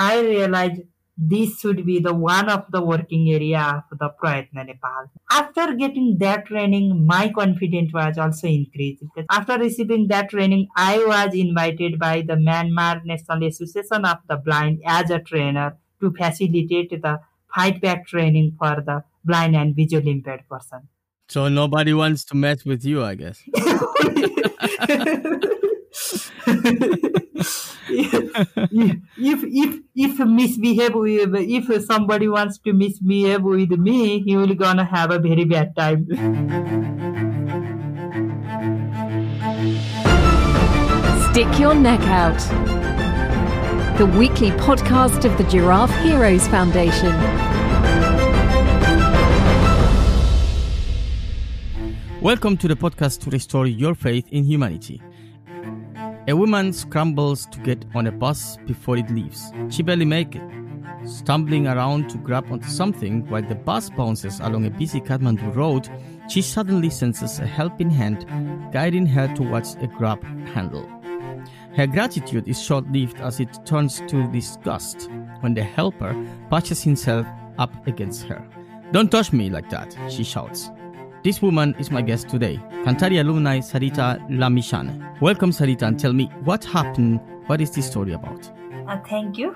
I realized this should be the one of the working area of the Prayatna Nepal. After getting that training, my confidence was also increased. Because after receiving that training, I was invited by the Myanmar National Association of the Blind as a trainer to facilitate the fight back training for the blind and visually impaired person. So nobody wants to mess with you, I guess. if if if misbehave with if somebody wants to misbehave with me, he will gonna have a very bad time. Stick your neck out. The weekly podcast of the Giraffe Heroes Foundation. Welcome to the podcast to restore your faith in humanity. A woman scrambles to get on a bus before it leaves. She barely makes it. Stumbling around to grab onto something while the bus bounces along a busy Kathmandu road, she suddenly senses a helping hand guiding her towards a grab handle. Her gratitude is short lived as it turns to disgust when the helper pushes himself up against her. Don't touch me like that, she shouts. This woman is my guest today, Kanthari alumni Sarita Lamichhane. Welcome, Sarita, and tell me what happened. What is this story about? Uh, thank you.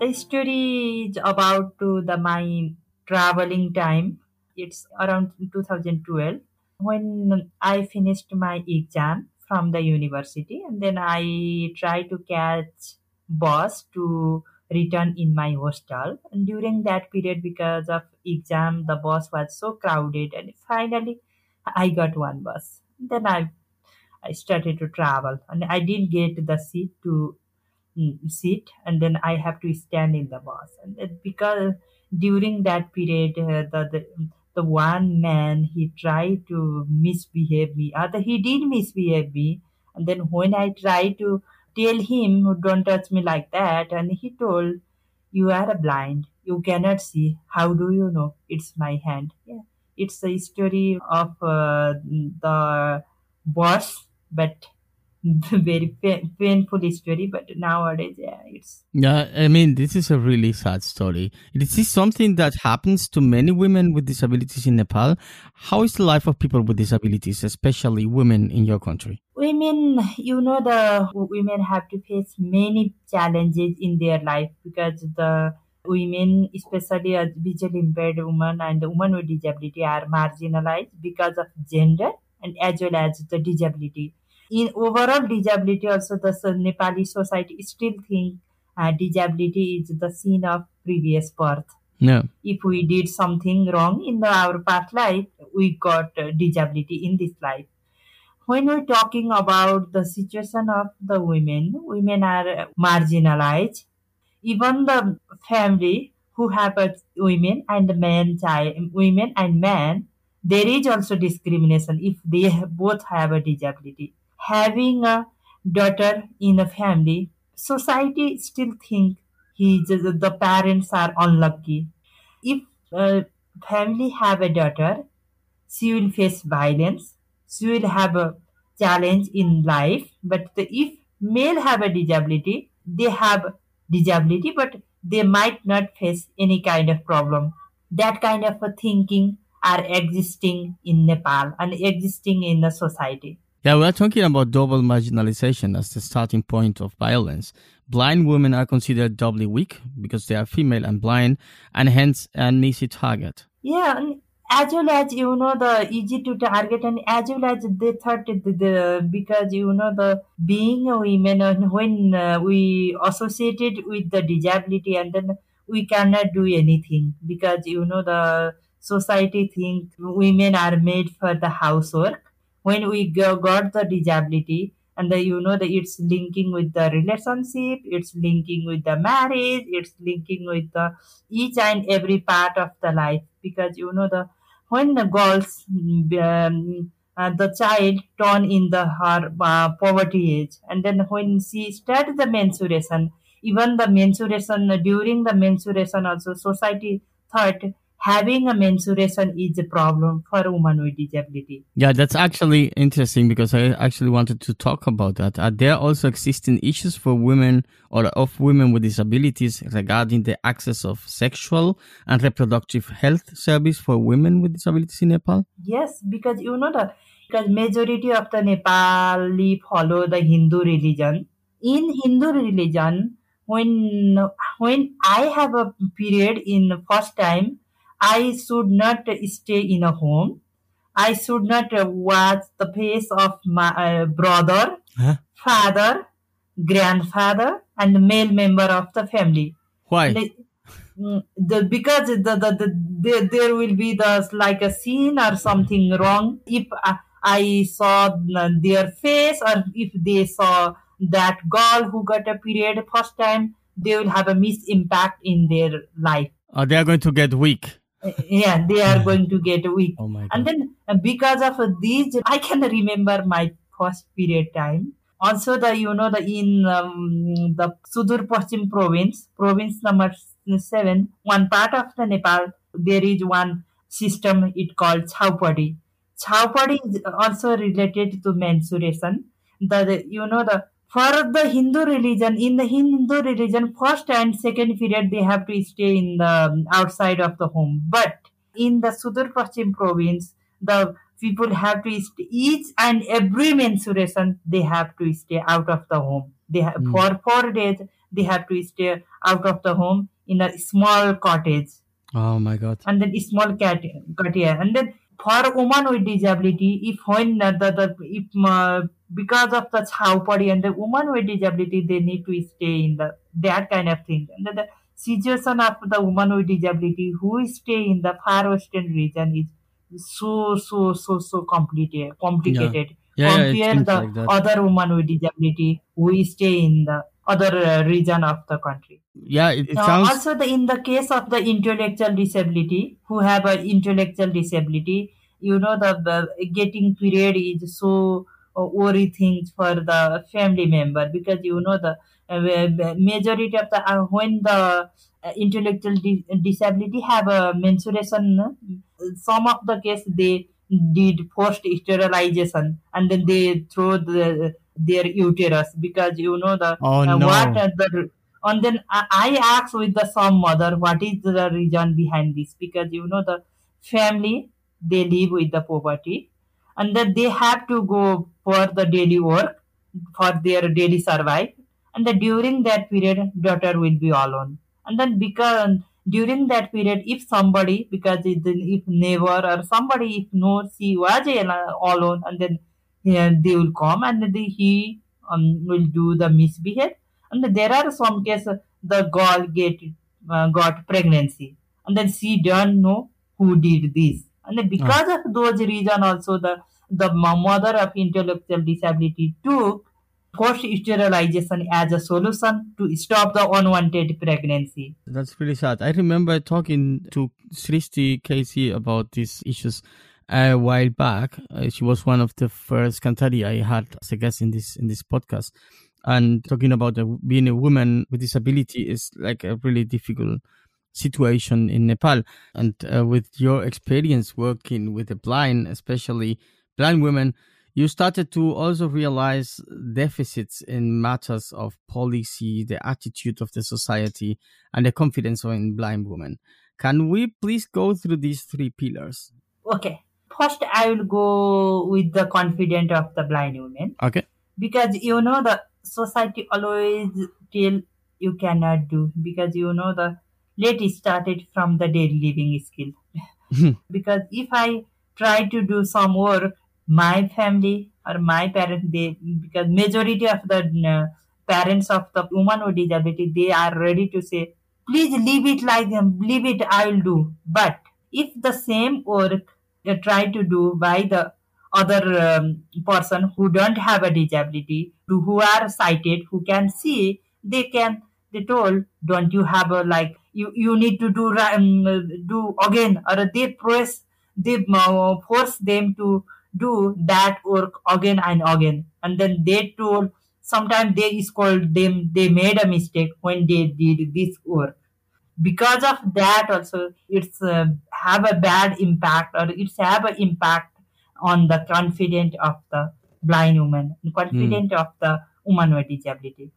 The story is about to the my traveling time. It's around 2012 when I finished my exam from the university, and then I try to catch bus to return in my hostel. And during that period, because of exam, the bus was so crowded, and finally, I got one bus. Then I I started to travel, and I didn't get the seat to mm, sit, and then I have to stand in the bus. And it, because during that period, uh, the, the the one man he tried to misbehave me, other he did misbehave me, and then when I tried to tell him, don't touch me like that. And he told, you are a blind. You cannot see. How do you know? It's my hand. Yeah. It's a story of uh, the boss, but very painful story but nowadays yeah it's yeah i mean this is a really sad story. This is something that happens to many women with disabilities in nepal? How is the life of people with disabilities especially women in your country? Women you know the women have to face many challenges in their life because the women especially as visually impaired women and the women with disability are marginalized because of gender and as well as the disability in overall disability also the Nepali society still think uh, disability is the sin of previous birth. No. If we did something wrong in the, our past life, we got uh, disability in this life. When we're talking about the situation of the women, women are marginalized. Even the family who have a women and men child, women and men, there is also discrimination if they both have a disability having a daughter in a family, society still think he the parents are unlucky. If a family have a daughter, she will face violence. She will have a challenge in life. But if male have a disability, they have disability, but they might not face any kind of problem. That kind of thinking are existing in Nepal and existing in the society. Yeah, we're talking about double marginalization as the starting point of violence. Blind women are considered doubly weak because they are female and blind, and hence an easy target. Yeah, as well as you know the easy to target, and as well as they thought the, because you know the being a woman and when uh, we associated with the disability, and then we cannot do anything because you know the society think women are made for the housework when we go, got the disability and the, you know that it's linking with the relationship it's linking with the marriage it's linking with the each and every part of the life. Because you know the when the girls um, uh, the child turn in the her uh, poverty age and then when she started the menstruation even the menstruation during the menstruation also society thought having a menstruation is a problem for a woman with disability. Yeah, that's actually interesting because I actually wanted to talk about that. Are there also existing issues for women or of women with disabilities regarding the access of sexual and reproductive health service for women with disabilities in Nepal? Yes, because you know the because majority of the Nepali follow the Hindu religion. In Hindu religion, when when I have a period in the first time, I should not stay in a home. I should not watch the face of my uh, brother, Huh? father, grandfather, and male member of the family. Why? Like, mm, the because the, the, the, there, there will be the like a scene or something wrong if I, I saw their face or if they saw that girl who got a period first time they will have a mis impact in their life Uh, they are going to get weak. Uh, yeah they are going to get weak Oh my and then uh, because of these i can remember my first period time. Also the you know the in um, the sudur pashchim province province number 7 one part of the nepal there is one system it called chaupadi chaupadi is also related to menstruation. The, the you know the for the hindu religion in the hindu religion first and second period they have to stay in the um, outside of the home but in the Sudur Pashchim province, the people have to st- each and every menstruation they have to stay out of the home. They have Mm. for four days they have to stay out of the home in a small cottage Oh my god. and then small cat cottage and then for woman with disability if when the, if uh, because of the chaupadi and the woman with disability they need to stay in the that kind of thing. And the situation of the woman with disability who stay in the far western region is so so so so complicated complicated. Yeah, yeah, compare seems the like other woman with disability who stay in the other uh, region of the country Yeah, it, it sounds. also, the, in the case of the intellectual disability, who have an intellectual disability, you know, the, the getting period is so uh, worry things for the family member because you know the uh, majority of the uh, when the intellectual di- disability have a menstruation, some of the case they did forced sterilization and then they throw the their uterus because you know the Oh no. what the and then I, asked with the some mother what is the reason behind this? Because you know the family they live with the poverty and then they have to go for the daily work for their daily survive. And then during that period daughter will be alone. And then because during that period if somebody because if neighbor or somebody if knows she was al- alone and then yeah, they will come and they, he um, will do the misbehave. And there are some cases the girl get uh, got pregnancy. And then she don't know who did this. And because of those reason also the the mother of intellectual disability took forced sterilization as a solution to stop the unwanted pregnancy. That's really sad. I remember talking to Srishti KC about these issues a while back. Uh, she was one of the first Kanthari I had as a guest in this in this podcast, and talking about being a woman with disability is like a really difficult situation in Nepal. And uh, with your experience working with the blind, especially blind women, you started to also realize deficits in matters of policy, the attitude of the society, and the confidence in blind women. Can we please go through these three pillars? okay first i will go with the confident of the blind women Okay. because you know the society always tell you cannot do. Because you know the let it started from the daily living skill. Because if i try to do some work my family or my parents they because majority of the uh, parents of the woman with disability they are ready to say please leave it like them leave it i will do. But if the same work you try to do by the other um, person who don't have a disability who are sighted who can see they can they told don't you have a like you you need to do um, do again or they press they uh, force them to do that work again and again. And then they told sometimes they scold them they made a mistake when they did this work because of that also it's uh, have a bad impact or it's have an impact on the confidence of the blind woman confidence of the woman with disability.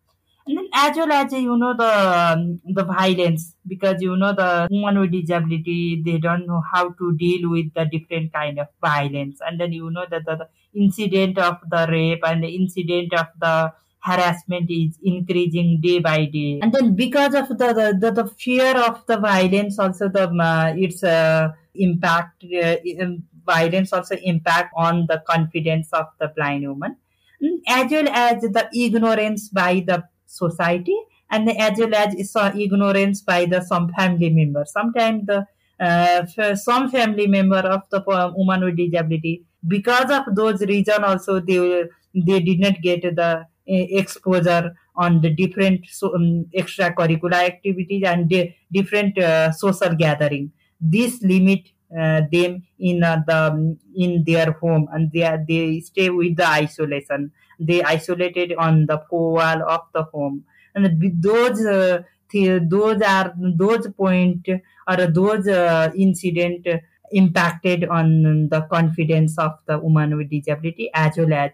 And then as well as you know the um, the violence because you know the woman with disability they don't know how to deal with the different kind of violence. And then you know that the, the incident of the rape and the incident of the harassment is increasing day by day. And then because of the the, the, the fear of the violence also the uh, its uh, impact uh, um, violence also impact on the confidence of the blind woman. Mm, as well as the ignorance by the society and as well as uh, ignorance by the some family members. Sometimes the uh, some family member of the uh, woman with disability because of those reason also they they did not get the exposure on the different so, um, extracurricular activities and the different uh, social gathering. This limit uh, them in uh, the in their home and they are, they stay with the isolation. They isolated on the wall of the home. And those uh, the- those are those point or those uh, incident impacted on the confidence of the woman with disability as well as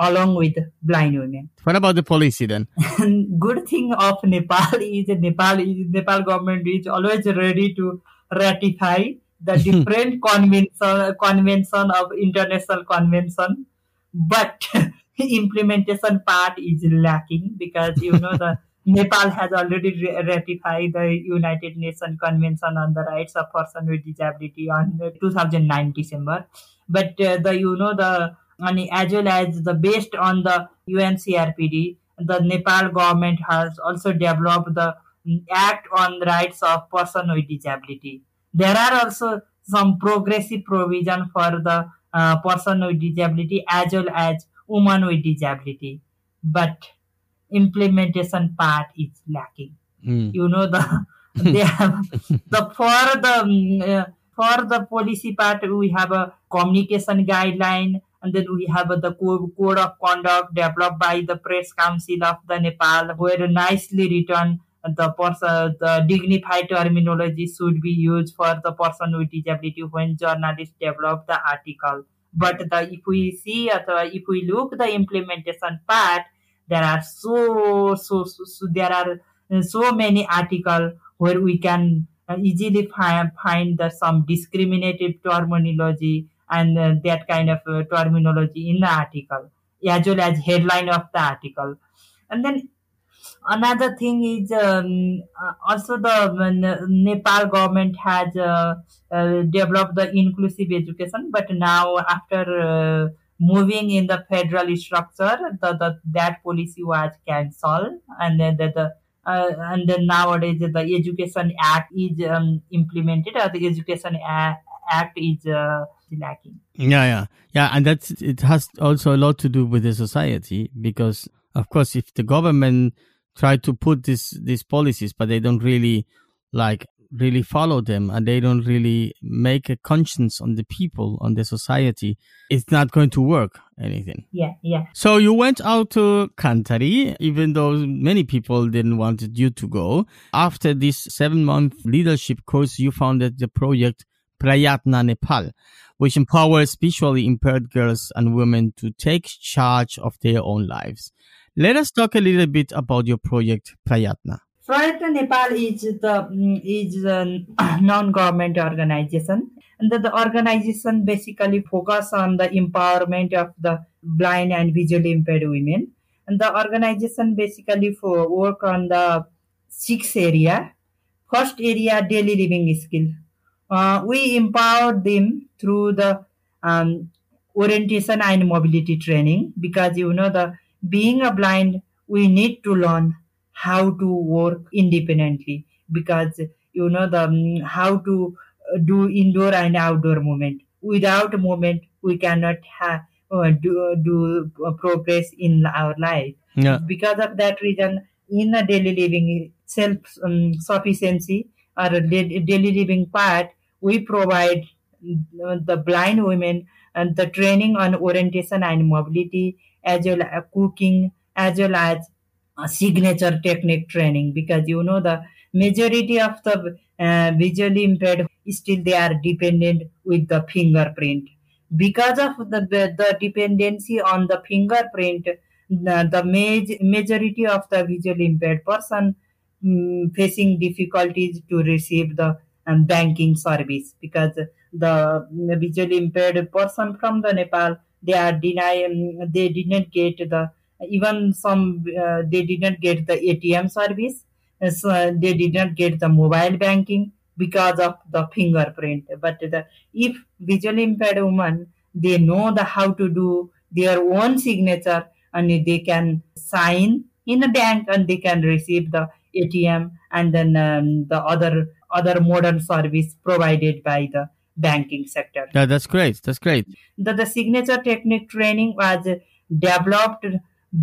along with blind women What about the policy then? good thing of Nepal is Nepal is Nepal government is always ready to ratify the different convention convention of international convention, but implementation part is lacking because you know the Nepal has already ratified the United Nations Convention on the Rights of Person with Disability on 2009 December, but uh, the you know the as well as the based on the UNCRPD, the Nepal government has also developed the Act on Rights of Person with Disability. There are also some progressive provision for the uh, person with disability as well as woman with disability, but implementation part is lacking Mm. you know the they have the for the um, uh, for the policy part we have a communication guideline and then we have uh, the code of conduct developed by the press council of the nepal where nicely written the person the dignified terminology should be used for the person with disability when journalists develop the article. But the if we see the, if we look the implementation part there are so so, so, so there are uh, so many articles where we can uh, easily find, find the some discriminative terminology and uh, that kind of uh, terminology in the article as well as headline of the article. And then another thing is um, uh, also the uh, nepal government has uh, uh, developed the inclusive education but now after moving in the federal structure the, the that policy was cancelled and then the, the uh, and then nowadays the education act is um, implemented or the education act is uh, lacking Yeah, yeah, yeah, and that's it has also a lot to do with the society because, of course, if the government try to put this these policies, but they don't really like really follow them, and they don't really make a conscience on the people on the society, it's not going to work anything. yeah yeah So you went out to Kanthari, even though many people didn't want you to go. After this seven month leadership course, you founded the project Prayatna Nepal, which empowers visually impaired girls and women to take charge of their own lives. Let us talk a little bit about your project Prayatna. Prayatna Nepal is the mm, is a non-government organization, and the, the organization basically focus on the empowerment of the blind and visually impaired women. And the organization basically for work on the six area. First area daily living skill. Uh, we empower them through the um, orientation and mobility training because you know the being a blind we need to learn how to work independently because you know the um, how to uh, do indoor and outdoor movement without movement we cannot have uh, do, do uh, progress in our life Yeah. because of that reason in a daily living self um, sufficiency or a daily living part we provide uh, the blind women and the training on orientation and mobility as well as cooking as well as uh, signature technique training. Because you know the majority of the uh, visually impaired still they are dependent with the fingerprint. Because of the, the, dependency on the fingerprint the, the maj- majority of the visually impaired person mm, facing difficulties to receive the um, banking service because the visually impaired person from the Nepal they are denying they didn't get the even some uh, they didn't get the ATM service uh, so they did not get the mobile banking because of the fingerprint. But the if visually impaired woman they know the how to do their own signature and they can sign in a bank and they can receive the atm and then um, the other other modern service provided by the banking sector Yeah, that's great. That's great. the, the signature technique training was developed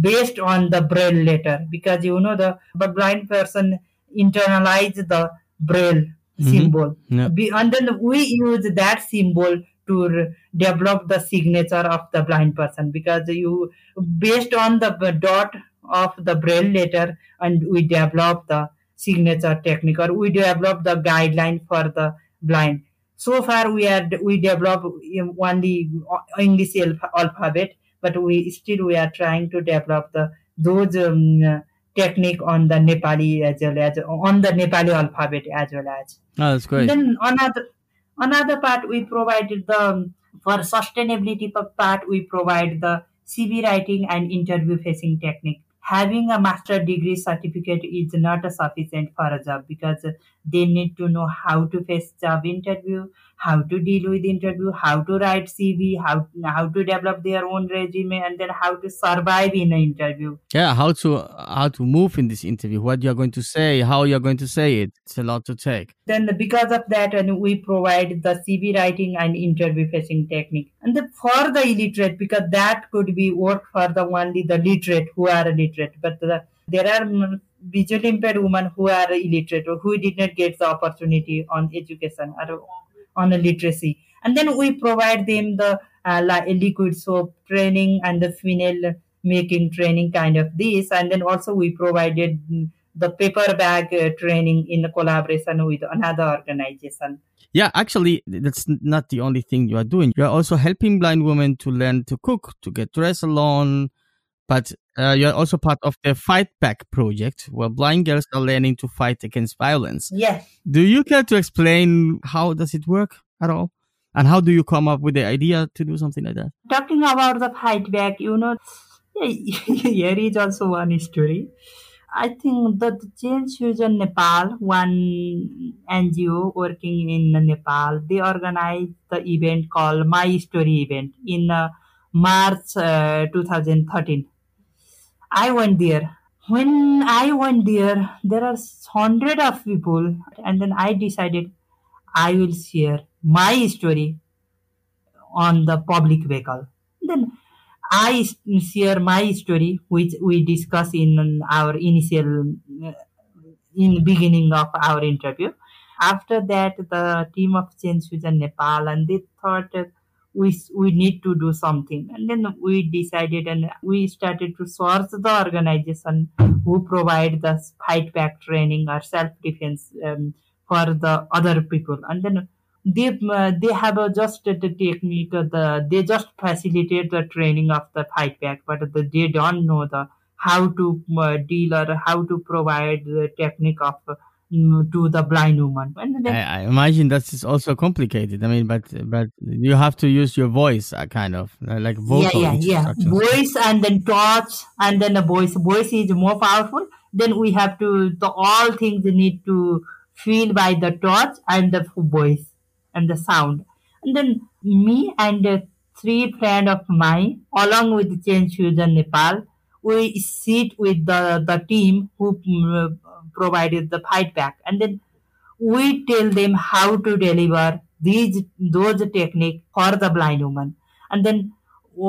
based on the braille letter because you know the, the blind person internalize the braille mm-hmm. symbol Yeah. And then we use that symbol to r- develop the signature of the blind person because you based on the dot of the braille letter and we develop the signature technique or we develop the guideline for the blind so far we are we develop um, only english alpha- alphabet but we still we are trying to develop the those um, uh, technique on the nepali as well as on the nepali alphabet as well as Oh, that's great. then another another part we provided the for sustainability part we provide the CV writing and interview facing technique. Having a master degree certificate is not sufficient for a job because they need to know how to face job interview, how to deal with interview, how to write CV, how how to develop their own resume, and then how to survive in an interview. Yeah, how to how to move in this interview, what you're going to say, how you're going to say it. It's a lot to take. then because of that and we provide the cv writing and interview facing technique and the, for the illiterate because that could be work for the only the literate who are literate, but the, there are visually impaired women who are illiterate or who did not get the opportunity on education or on the literacy and then we provide them the uh, liquid soap training and the funnel making training kind of this and then also we provided the paper bag uh, training in collaboration with another organization Yeah, actually, that's not the only thing you are doing. You are also helping blind women to learn to cook, to get dressed alone. But uh, you're also part of the Fight Back project, where blind girls are learning to fight against violence. yes Do you care to explain how does it work at all? And how do you come up with the idea to do something like that? talking about the fight back you know here is also one story I think that the Change Fusion Nepal, one NGO working in Nepal, they organized the event called My Story event in uh, March uh, 2013. I went there. When I went there, there are hundred of people, and then I decided I will share my story on the public vehicle. Then I share my story, which we discuss in our initial, uh, in beginning of our interview. After that, the team of Change Fusion Nepal, and they thought we we need to do something, and then we decided, and we started to source the organization who provide the fight back training or self defense um, for the other people, and then they uh, they have a just the technique uh, the they just facilitate the training of the fight back but the, they don't know the how to uh, deal or how to provide the technique of to the blind woman. I, I imagine that is also complicated. I mean, but but you have to use your voice, uh, kind of uh, like vocal yeah yeah. instructions. voice and then touch and then the voice. Voice is more powerful. Then we have to the all things need to feel by the touch and the voice and the sound. And then me and uh, three friend of mine along with change fusion nepal we sit with the the team who mm, provided the fight back. And then we tell them how to deliver these those technique for the blind woman. And then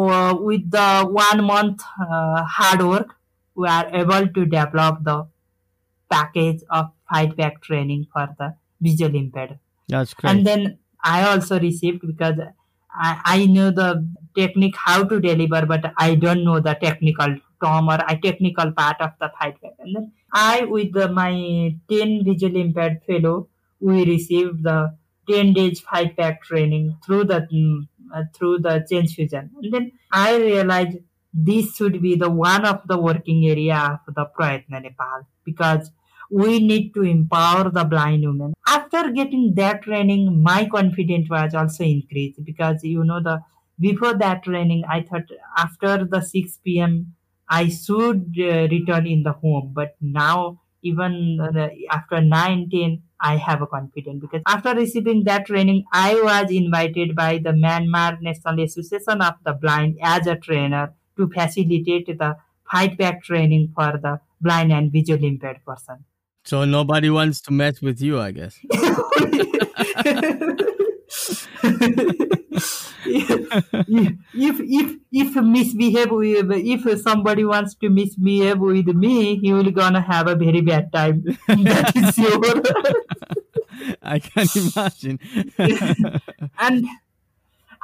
uh, with the one month uh, hard work we are able to develop the package of fight back training for the visual impaired. That's great. and then i also received because I, I know the technique how to deliver but i don't know the technical or a technical part of the fight then I, with my 10 visually impaired fellow, we received the 10 days fight back training through the mm, uh, through the change fusion. And then I realized this should be the one of the working area of the Prayatna Nepal because we need to empower the blind women. After getting that training, my confidence was also increased because you know the before that training, I thought after the 6 p.m. I should uh, return in the home, but now even uh, after 19, I have a confidence because after receiving that training, I was invited by the Myanmar National Association of the Blind as a trainer to facilitate the fight back training for the blind and visually impaired person. So nobody wants to mess with you, I guess. if if if misbehave with if somebody wants to misbehave with me, he will gonna have a very bad time. that is sure. I can imagine. and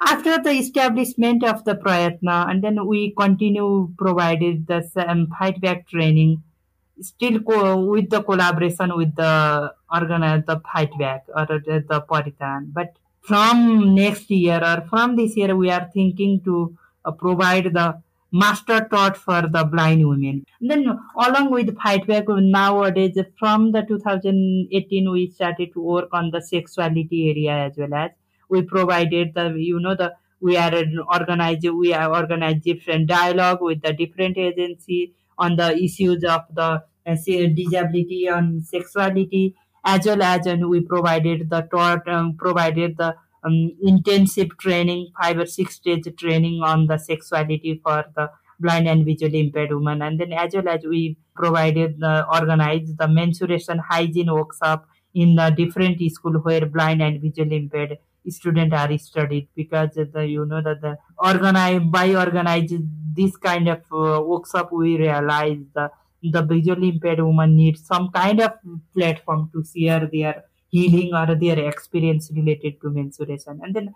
after the establishment of the Prayatna, and then we continue provided the um, fight back training, still co- with the collaboration with the organize the fight back or the, the Paritan. But from next year or from this year, we are thinking to uh, provide the master taught for the blind women. Then along with fight back nowadays, from the 2018, we started to work on the sexuality area as well as we provided the, you know, the we are organized, we are organized different dialogue with the different agency on the issues of the uh, disability on sexuality as well as and we provided the taught um, provided the um, intensive training five or six days training on the sexuality for the blind and visually impaired women. And then as well as we provided the organized the menstruation hygiene workshop in the different school where blind and visually impaired students are studied because the you know that the organize by organizing this kind of uh, workshop we realize the the visually impaired woman needs some kind of platform to share their healing or their experience related to menstruation. And then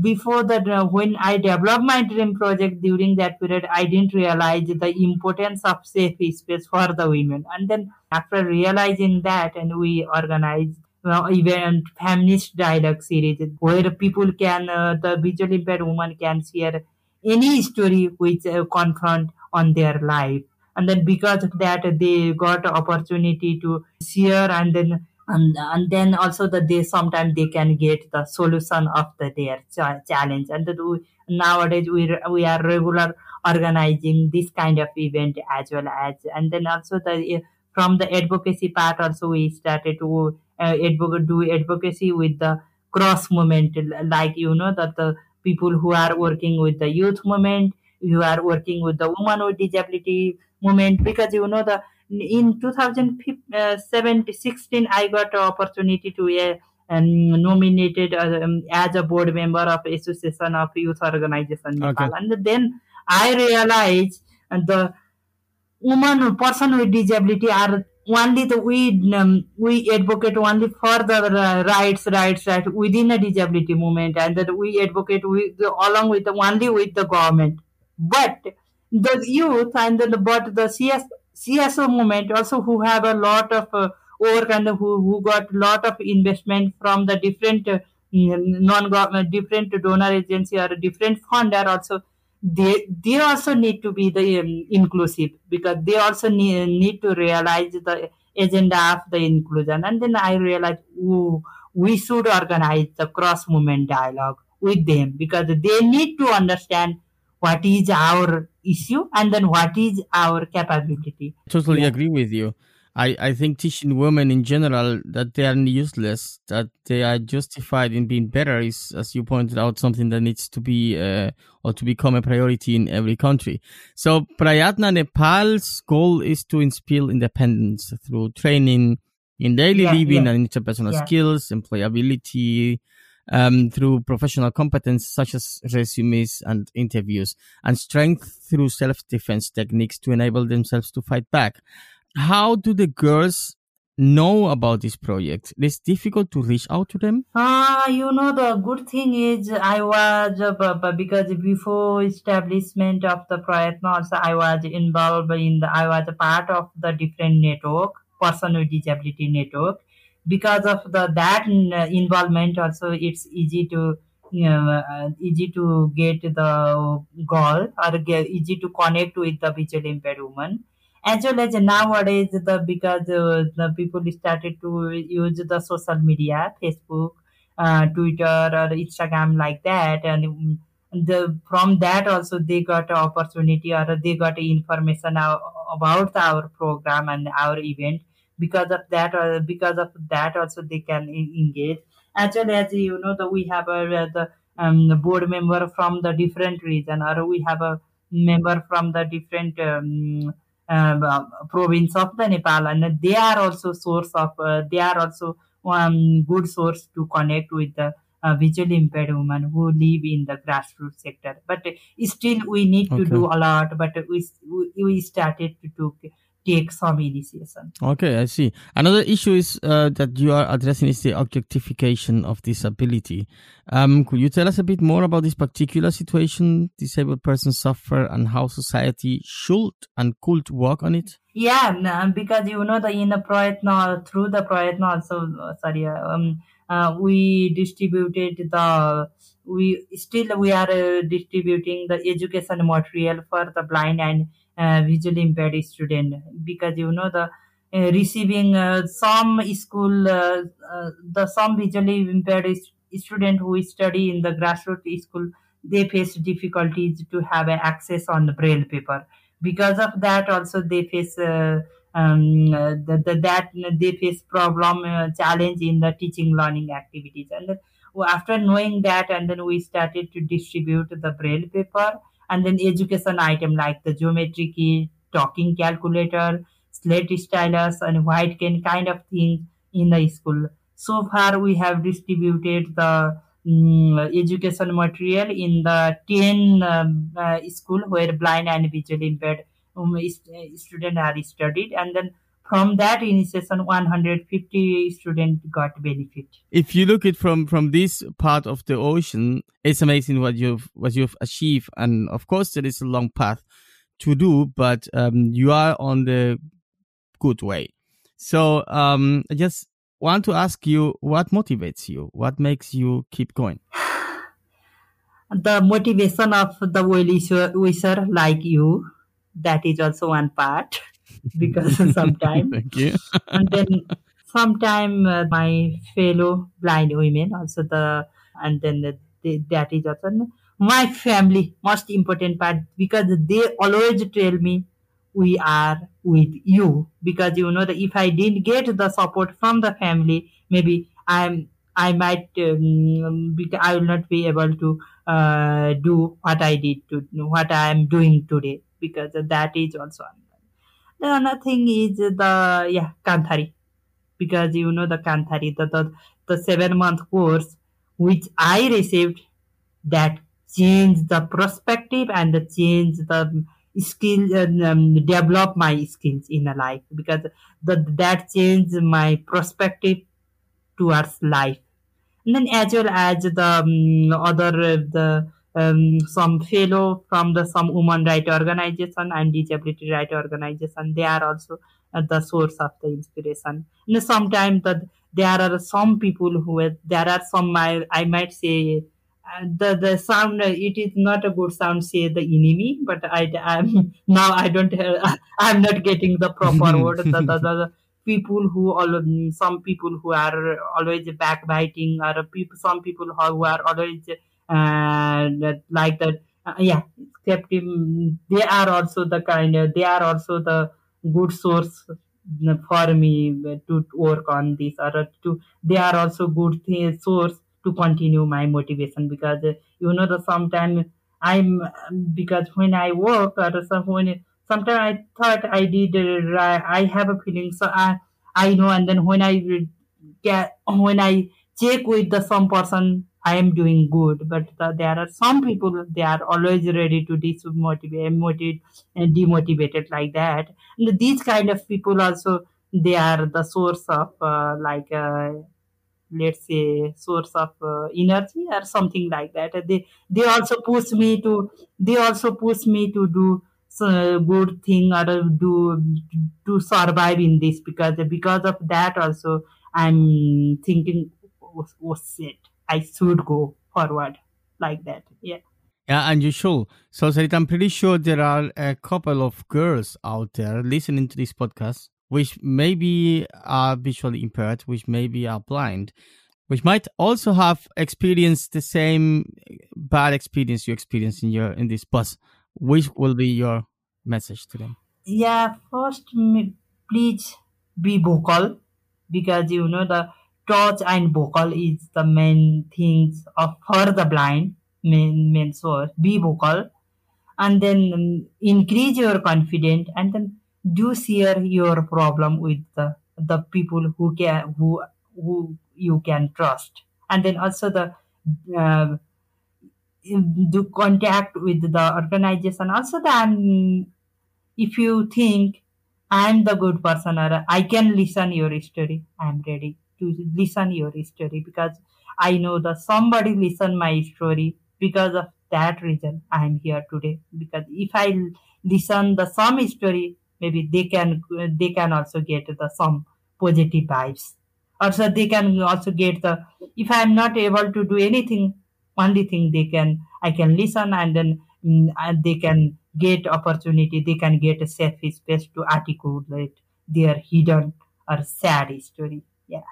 before that, uh, when I developed my dream project during that period, I didn't realize the importance of safe space for the women. And then after realizing that, and we organized uh, event feminist dialogue series where people can, uh, the visually impaired woman can share any story which uh, confront on their life and then because of that they got opportunity to share and then and, and then also that they sometimes they can get the solution of the their challenge. And we, nowadays we we are regular organizing this kind of event as well as and then also the from the advocacy part also we started to uh, advocate, do advocacy with the cross movement. Like you know that the people who are working with the youth movement you are working with the woman with disability movement because you know the in 2016 I got an opportunity to uh, and nominated um, as a board member of Association of Youth Organization okay. and then I realized the woman person with disability are only the we um, we advocate only for the uh, rights rights right within a disability movement and that we advocate with along with the only with the government but the youth and the, but the CS, CSO movement also who have a lot of uh, work and who, who got lot of investment from the different uh, non-government, different donor agency or different fund are also they they also need to be the um, inclusive because they also need, need to realize the agenda of the inclusion. And then i realized ooh, we should organize the cross movement dialogue with them because they need to understand what is our issue and then what is our capability. Totally yeah. agree with you. I, I think teaching women in general that they are useless, that they are justified in being better is, as you pointed out, something that needs to be uh, or to become a priority in every country. So Prayatna Nepal's goal is to instill independence through training in daily yeah, living yeah. and interpersonal skills, employability, um, through professional competence such as resumes and interviews, and strength through self defense techniques to enable themselves to fight back. How do the girls know about this project, it's difficult to reach out to them? Ah, you know, the good thing is I was, uh, because before establishment of the Prayatna also, I was involved in the, I was a part of the different network, person with disability network. Because of the that uh, involvement also, it's easy to, you know, uh, easy to get the goal or get, easy to connect with the visually impaired woman. As well as nowadays the because uh, the people started to use the social media facebook uh, twitter or instagram like that and um, the from that also they got opportunity or they got information about our program and our event because of that or because of that also they can engage as well as you know the we have a the um, board member from the different region or we have a member from the different um, um, uh, province of the Nepal, and they are also source of uh, they are also one good source to connect with the uh, visually impaired women who live in the grassroots sector. But uh, still, we need to do a lot. But we we we started to, to take some initiation. Okay, I see. Another issue is uh, that you are addressing is the objectification of disability. Um, could you tell us a bit more about this particular situation disabled persons suffer and how society should and could work on it? Yeah, because you know the in the Prayatna through the Prayatna also uh, sorry um uh, we distributed the we still we are uh, distributing the education material for the blind and uh, visually impaired student because you know the uh, receiving uh, some school uh, the some visually impaired student who study in the grassroots school they face difficulties to have access on the braille paper. Because of that also they face uh, um, uh, the, the, that they face problem uh, challenge in the teaching learning activities. And then after knowing that and then we started to distribute the braille paper and then education item like the geometry kit talking calculator slate stylus and white cane kind of thing in the school. So far we have distributed the mm, education material in the 10 um, uh, school where blind and visually impaired um, students are studied. And then from that initiation 150 students got benefit If you look it from from this part of the ocean, it's amazing what you've what you've achieved, and of course there is a long path to do, but um, you are on the good way. So um, I just want to ask you, what motivates you? What makes you keep going? the motivation of the well wisher, like you that is also one part because sometimes Thank you. and then sometime uh, my fellow blind women also the and then the, the, that is also my family most important part because they always tell me we are with you. Because you know that if i didn't get the support from the family maybe i'm i might um, i will not be able to uh, do what i did to what i am doing today. Because that is also the another thing is the yeah kanthari because you know the kanthari the the, the seven month course which i received that changed the perspective and the change the skill and um, develop my skills in a life. Because the, that changed my perspective towards life. And then as well as the um, other uh, the um, some fellow from the some women right organization and disability right organization they are also uh, the source of the inspiration. And sometimes that there are some people who there are some I, I might say uh, the the sound uh, it is not a good sound say the enemy but i i'm now i don't uh, i'm not getting the proper word. The, the, the, people who all some people who are always backbiting or people some people who are always uh, that- like that uh, yeah um, they are also the kind of they are also the good source for me to work on this or to they are also good source to continue my motivation because uh, you know the sometimes i'm because when i work or some when sometimes I thought I did uh. I have a feeling, so I I know, and then when I get when I check with the some person, I am doing good. But the, there are some people they are always ready to demotivate, motivate, and demotivated like that. And these kind of people also they are the source of uh, like uh, let's say source of uh, energy or something like that they they also push me to they also push me to do good thing or do to survive in this because because of that also i'm thinking oh, oh shit i should go forward like that yeah Yeah, and you should. So, I'm pretty sure there are a couple of girls out there listening to this podcast, which maybe are visually impaired, which maybe are blind, which might also have experienced the same bad experience you experienced in your in this bus. Which will be your message to them? yeah first please be vocal because you know the touch and vocal is the main things of for the blind main main source be vocal. And then increase your confidence and then do share your problem with the, the people who can who who you can trust. And then also the uh, do contact with the organization. Also the um, if you think I'm the good person or I can listen your story, I'm ready to listen your story because I know that somebody listen my story because of that reason I'm here today. Because if I listen the some story, maybe they can they can also get the some positive vibes. Also they can also get the if I'm not able to do anything, only thing they can I can listen and then mm, and they can get opportunity they can get a safe space to articulate their hidden or sad story yeah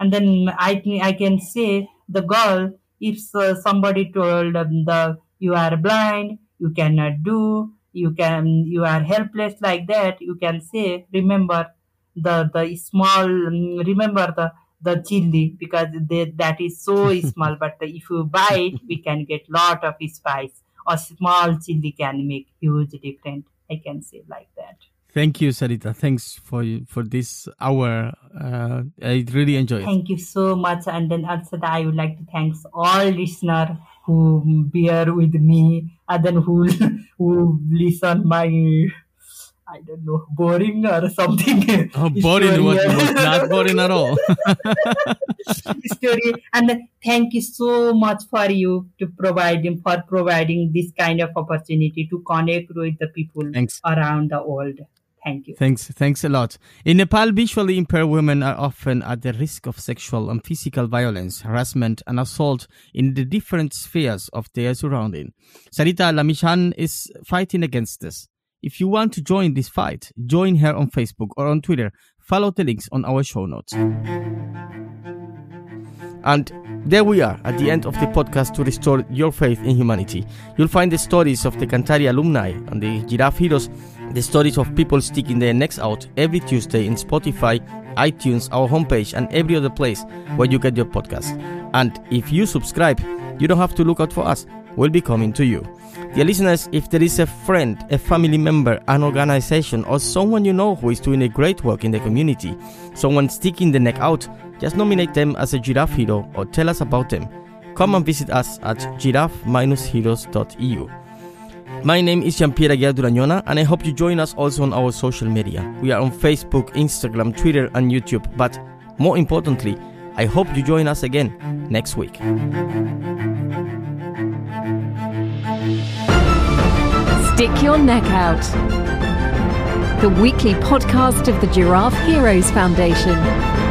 and then i can- i can say the girl if uh, somebody told um, the you are blind you cannot do you can you are helpless like that you can say remember the the small mm, remember the the chili because they, that is so small. But if you buy it we can get lot of spice. A small chili can make huge difference i can say like that Thank you, Sarita. Thanks for for this hour. Uh, I really enjoyed it. thank you so much and then also that i would like to thanks all listeners who bear with me and then who who listen my i don't know boring or something Oh, boring! Was not boring at all. story and thank you so much for you to providing for providing this kind of opportunity to connect with the people Thanks. around the world thank you Thanks, thanks a lot. In Nepal, visually impaired women are often at the risk of sexual and physical violence, harassment, and assault in the different spheres of their surrounding. Sarita Lamichhane is fighting against this. If you want to join this fight, join her on Facebook or on Twitter. Follow the links on our show notes. And there we are at the end of the podcast to restore your faith in humanity. You'll find the stories of the Kanthari alumni and the Giraffe Heroes, the stories of people sticking their necks out every Tuesday in Spotify, iTunes, our homepage, and every other place where you get your podcast. And if you subscribe, you don't have to look out for us. We'll be coming to you. Dear listeners, if there is a friend, a family member, an organization, or someone you know who is doing a great work in the community, someone sticking the neck out, just nominate them as a giraffe hero or tell us about them. Come and visit us at giraffe-heroes.eu. My name is Jean-Pierre Aguiar Durañona and I hope you join us also on our social media. We are on Facebook, Instagram, Twitter and YouTube, but more importantly, I hope you join us again next week. Stick Your Neck Out. The weekly podcast of the Giraffe Heroes Foundation.